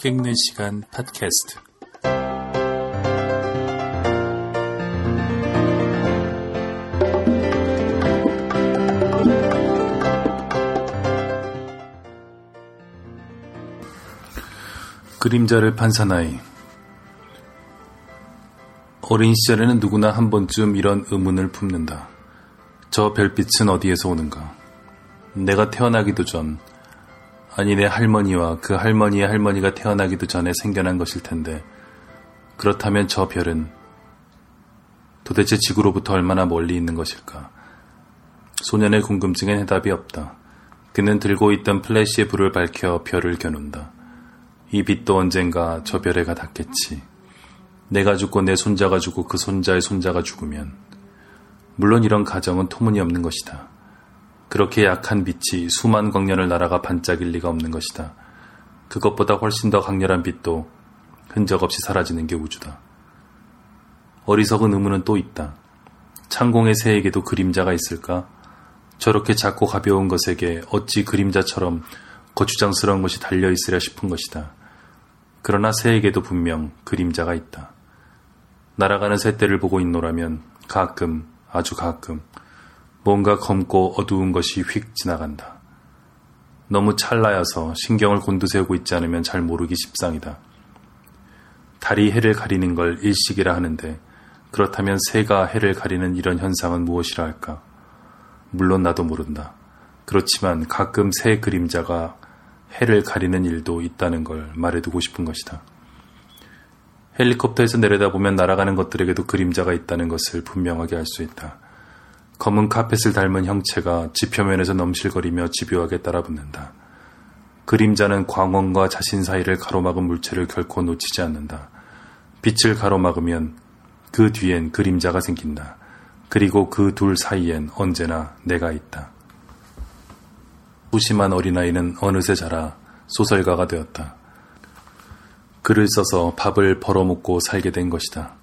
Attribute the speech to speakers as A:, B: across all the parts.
A: 책 읽는 시간 팟캐스트. 그림자를 판 사나이. 어린 시절에는 누구나 한 번쯤 이런 의문을 품는다. 저 별빛은 어디에서 오는가? 내가 태어나기도 전, 아니 내 할머니와 그 할머니의 할머니가 태어나기도 전에 생겨난 것일 텐데, 그렇다면 저 별은 도대체 지구로부터 얼마나 멀리 있는 것일까? 소년의 궁금증엔 해답이 없다. 그는 들고 있던 플래시의 불을 밝혀 별을 겨눈다. 이 빛도 언젠가 저 별에가 닿겠지. 내가 죽고 내 손자가 죽고 그 손자의 손자가 죽으면 물론 이런 가정은 터무니없는 것이다. 그렇게 약한 빛이 수만 광년을 날아가 반짝일 리가 없는 것이다. 그것보다 훨씬 더 강렬한 빛도 흔적 없이 사라지는 게 우주다. 어리석은 의문은 또 있다. 창공의 새에게도 그림자가 있을까? 저렇게 작고 가벼운 것에게 어찌 그림자처럼 거추장스러운 것이 달려 있으랴 싶은 것이다. 그러나 새에게도 분명 그림자가 있다. 날아가는 새떼를 보고 있노라면 가끔, 아주 가끔, 뭔가 검고 어두운 것이 휙 지나간다. 너무 찰나여서 신경을 곤두세우고 있지 않으면 잘 모르기 십상이다. 달이 해를 가리는 걸 일식이라 하는데 그렇다면 새가 해를 가리는 이런 현상은 무엇이라 할까? 물론 나도 모른다. 그렇지만 가끔 새 그림자가 해를 가리는 일도 있다는 걸 말해두고 싶은 것이다. 헬리콥터에서 내려다보면 날아가는 것들에게도 그림자가 있다는 것을 분명하게 알 수 있다. 검은 카펫을 닮은 형체가 지표면에서 넘실거리며 집요하게 따라붙는다. 그림자는 광원과 자신 사이를 가로막은 물체를 결코 놓치지 않는다. 빛을 가로막으면 그 뒤엔 그림자가 생긴다. 그리고 그 둘 사이엔 언제나 내가 있다. 무심한 어린아이는 어느새 자라 소설가가 되었다. 글을 써서 밥을 벌어먹고 살게 된 것이다.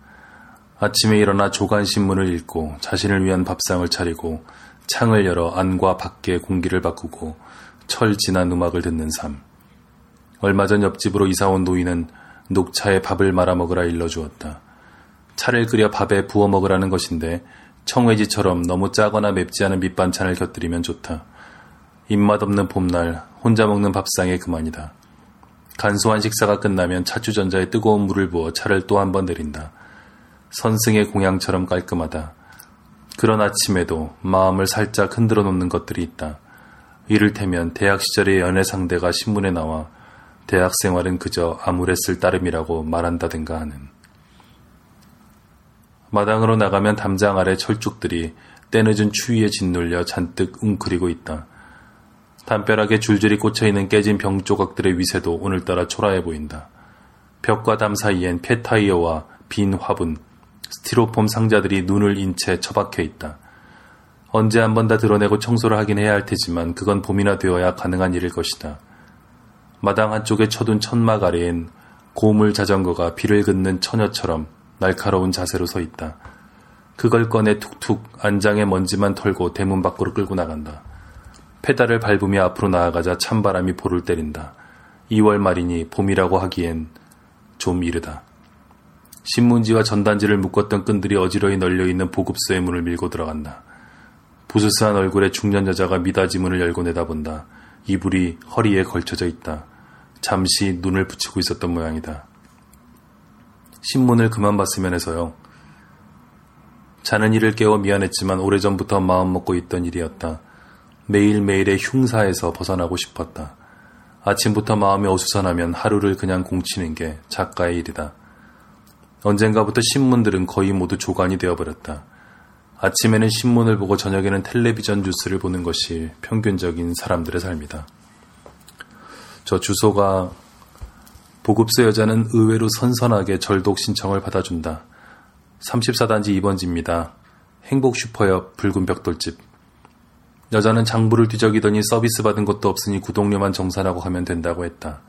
A: 아침에 일어나 조간신문을 읽고 자신을 위한 밥상을 차리고 창을 열어 안과 밖의 공기를 바꾸고 철 지난 음악을 듣는 삶. 얼마 전 옆집으로 이사온 노인은 녹차에 밥을 말아 먹으라 일러주었다. 차를 끓여 밥에 부어 먹으라는 것인데 청외지처럼 너무 짜거나 맵지 않은 밑반찬을 곁들이면 좋다. 입맛 없는 봄날 혼자 먹는 밥상에 그만이다. 간소한 식사가 끝나면 차주전자에 뜨거운 물을 부어 차를 또 한 번 내린다. 선승의 공양처럼 깔끔하다. 그런 아침에도 마음을 살짝 흔들어 놓는 것들이 있다. 이를테면 대학 시절의 연애 상대가 신문에 나와 대학 생활은 그저 아무랬을 따름이라고 말한다든가 하는. 마당으로 나가면 담장 아래 철쭉들이 때늦은 추위에 짓눌려 잔뜩 웅크리고 있다. 담벼락에 줄줄이 꽂혀있는 깨진 병 조각들의 위세도 오늘따라 초라해 보인다. 벽과 담 사이엔 폐타이어와 빈 화분, 스티로폼 상자들이 눈을 인 채 처박혀 있다. 언제 한 번 다 드러내고 청소를 하긴 해야 할 테지만 그건 봄이나 되어야 가능한 일일 것이다. 마당 한쪽에 쳐둔 천막 아래엔 고물 자전거가 비를 긋는 처녀처럼 날카로운 자세로 서 있다. 그걸 꺼내 툭툭 안장에 먼지만 털고 대문 밖으로 끌고 나간다. 페달을 밟으며 앞으로 나아가자 찬바람이 볼을 때린다. 2월 말이니 봄이라고 하기엔 좀 이르다. 신문지와 전단지를 묶었던 끈들이 어지러이 널려있는 보급소의 문을 밀고 들어간다. 부스스한 얼굴에 중년 여자가 미닫이 문을 열고 내다본다. 이불이 허리에 걸쳐져 있다. 잠시 눈을 붙이고 있었던 모양이다. 신문을 그만 봤으면 해서요. 자는 이를 깨워 미안했지만 오래전부터 마음먹고 있던 일이었다. 매일매일의 흉사에서 벗어나고 싶었다. 아침부터 마음이 어수선하면 하루를 그냥 공치는 게 작가의 일이다. 언젠가부터 신문들은 거의 모두 조간이 되어버렸다. 아침에는 신문을 보고 저녁에는 텔레비전 뉴스를 보는 것이 평균적인 사람들의 삶이다. 저 주소가 보급소 여자는 의외로 선선하게 절독 신청을 받아준다. 34단지 2번지입니다. 행복 슈퍼 옆 붉은 벽돌집. 여자는 장부를 뒤적이더니 서비스 받은 것도 없으니 구독료만 정산하고 하면 된다고 했다.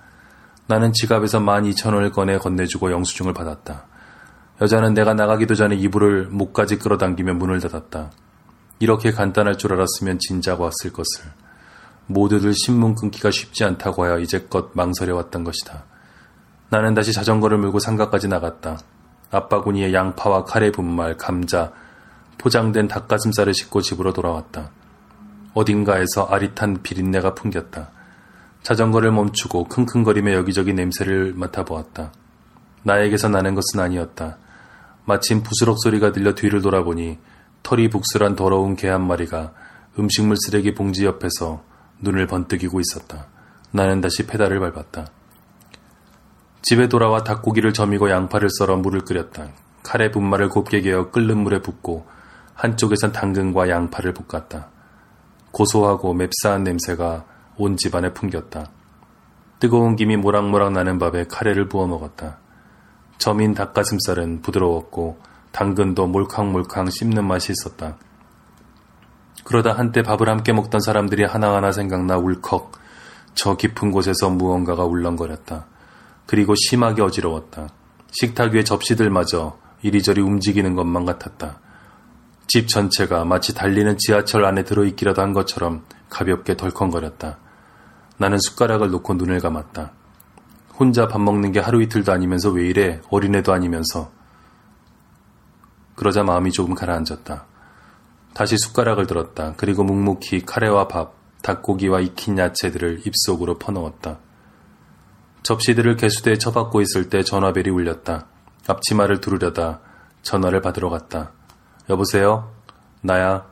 A: 나는 지갑에서 12,000원을 꺼내 건네주고 영수증을 받았다. 여자는 내가 나가기도 전에 이불을 목까지 끌어당기며 문을 닫았다. 이렇게 간단할 줄 알았으면 진작 왔을 것을. 모두들 신문 끊기가 쉽지 않다고 하여 이제껏 망설여왔던 것이다. 나는 다시 자전거를 몰고 상가까지 나갔다. 아빠군이의 양파와 카레 분말, 감자, 포장된 닭가슴살을 싣고 집으로 돌아왔다. 어딘가에서 아릿한 비린내가 풍겼다. 자전거를 멈추고 킁킁거리며 여기저기 냄새를 맡아보았다. 나에게서 나는 것은 아니었다. 마침 부스럭 소리가 들려 뒤를 돌아보니 털이 북슬한 더러운 개 한 마리가 음식물 쓰레기 봉지 옆에서 눈을 번뜩이고 있었다. 나는 다시 페달을 밟았다. 집에 돌아와 닭고기를 점이고 양파를 썰어 물을 끓였다. 칼에 분말을 곱게 개어 끓는 물에 붓고 한쪽에선 당근과 양파를 볶았다. 고소하고 맵싸한 냄새가 온 집안에 풍겼다. 뜨거운 김이 모락모락 나는 밥에 카레를 부어 먹었다. 점인 닭가슴살은 부드러웠고 당근도 몰캉몰캉 씹는 맛이 있었다. 그러다 한때 밥을 함께 먹던 사람들이 하나하나 생각나 울컥 저 깊은 곳에서 무언가가 울렁거렸다. 그리고 심하게 어지러웠다. 식탁 위의 접시들마저 이리저리 움직이는 것만 같았다. 집 전체가 마치 달리는 지하철 안에 들어있기라도 한 것처럼 가볍게 덜컹거렸다. 나는 숟가락을 놓고 눈을 감았다. 혼자 밥 먹는 게 하루 이틀도 아니면서 왜 이래 어린애도 아니면서 그러자 마음이 조금 가라앉았다. 다시 숟가락을 들었다. 그리고 묵묵히 카레와 밥, 닭고기와 익힌 야채들을 입속으로 퍼넣었다. 접시들을 개수대에 쳐박고 있을 때 전화벨이 울렸다. 앞치마를 두르려다 전화를 받으러 갔다. 여보세요? 나야.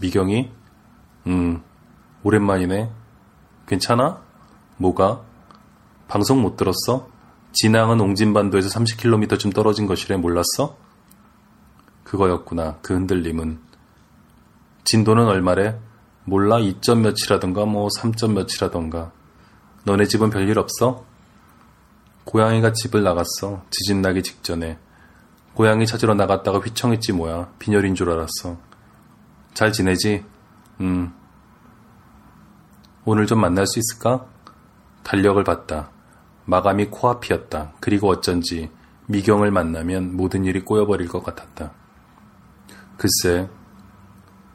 A: 미경이? 음, 오랜만이네. 괜찮아? 뭐가? 방송 못 들었어? 진앙은 옹진반도에서 30km쯤 떨어진 것이래 몰랐어? 그거였구나. 그 흔들림은. 진도는 얼마래? 몰라 2점 몇이라던가 뭐 3점 몇이라던가. 너네 집은 별일 없어? 고양이가 집을 나갔어. 지진 나기 직전에. 고양이 찾으러 나갔다가 휘청했지 뭐야. 빈혈인 줄 알았어. 잘 지내지? 음. 오늘 좀 만날 수 있을까? 달력을 봤다. 마감이 코앞이었다. 그리고 어쩐지 미경을 만나면 모든 일이 꼬여버릴 것 같았다. 글쎄,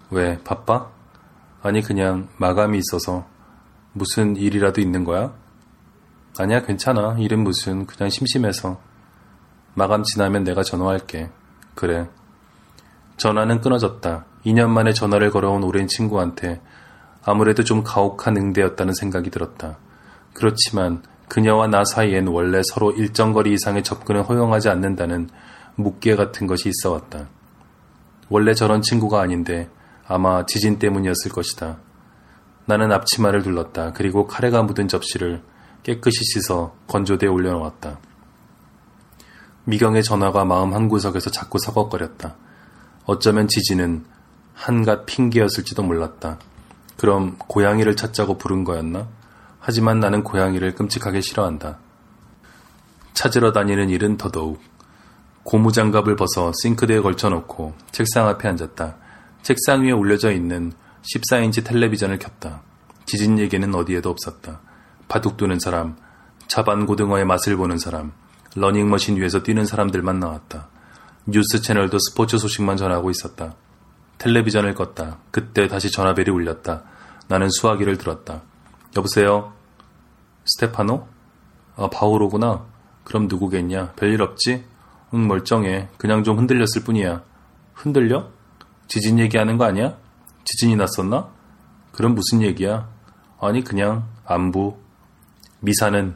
A: 왜, 바빠? 아니, 그냥 마감이 있어서 무슨 일이라도 있는 거야? 아니야, 괜찮아. 일은 무슨, 그냥 심심해서. 마감 지나면 내가 전화할게. 그래. 전화는 끊어졌다. 2년 만에 전화를 걸어온 오랜 친구한테 아무래도 좀 가혹한 응대였다는 생각이 들었다. 그렇지만 그녀와 나 사이엔 원래 서로 일정 거리 이상의 접근을 허용하지 않는다는 묵계 같은 것이 있어 왔다. 원래 저런 친구가 아닌데 아마 지진 때문이었을 것이다. 나는 앞치마를 둘렀다. 그리고 카레가 묻은 접시를 깨끗이 씻어 건조대에 올려놓았다. 미경의 전화가 마음 한구석에서 자꾸 서걱거렸다. 어쩌면 지진은 한갓 핑계였을지도 몰랐다. 그럼 고양이를 찾자고 부른 거였나? 하지만 나는 고양이를 끔찍하게 싫어한다. 찾으러 다니는 일은 더더욱. 고무장갑을 벗어 싱크대에 걸쳐놓고 책상 앞에 앉았다. 책상 위에 올려져 있는 14인치 텔레비전을 켰다. 지진 얘기는 어디에도 없었다. 바둑 두는 사람, 자반 고등어의 맛을 보는 사람, 러닝머신 위에서 뛰는 사람들만 나왔다. 뉴스 채널도 스포츠 소식만 전하고 있었다. 텔레비전을 껐다. 그때 다시 전화벨이 울렸다. 나는 수화기를 들었다. 여보세요? 스테파노? 아, 바오로구나. 그럼 누구겠냐? 별일 없지? 응, 멀쩡해. 그냥 좀 흔들렸을 뿐이야. 흔들려? 지진 얘기하는 거 아니야? 지진이 났었나? 그럼 무슨 얘기야? 아니, 그냥 안부. 미사는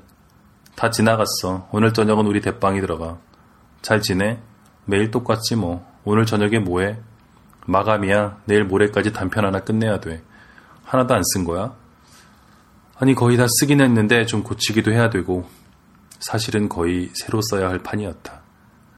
A: 다 지나갔어. 오늘 저녁은 우리 대빵이 들어가. 잘 지내? 매일 똑같지 뭐. 오늘 저녁에 뭐해? 마감이야. 내일 모레까지 단편 하나 끝내야 돼. 하나도 안 쓴 거야? 아니, 거의 다 쓰긴 했는데 좀 고치기도 해야 되고, 사실은 거의 새로 써야 할 판이었다.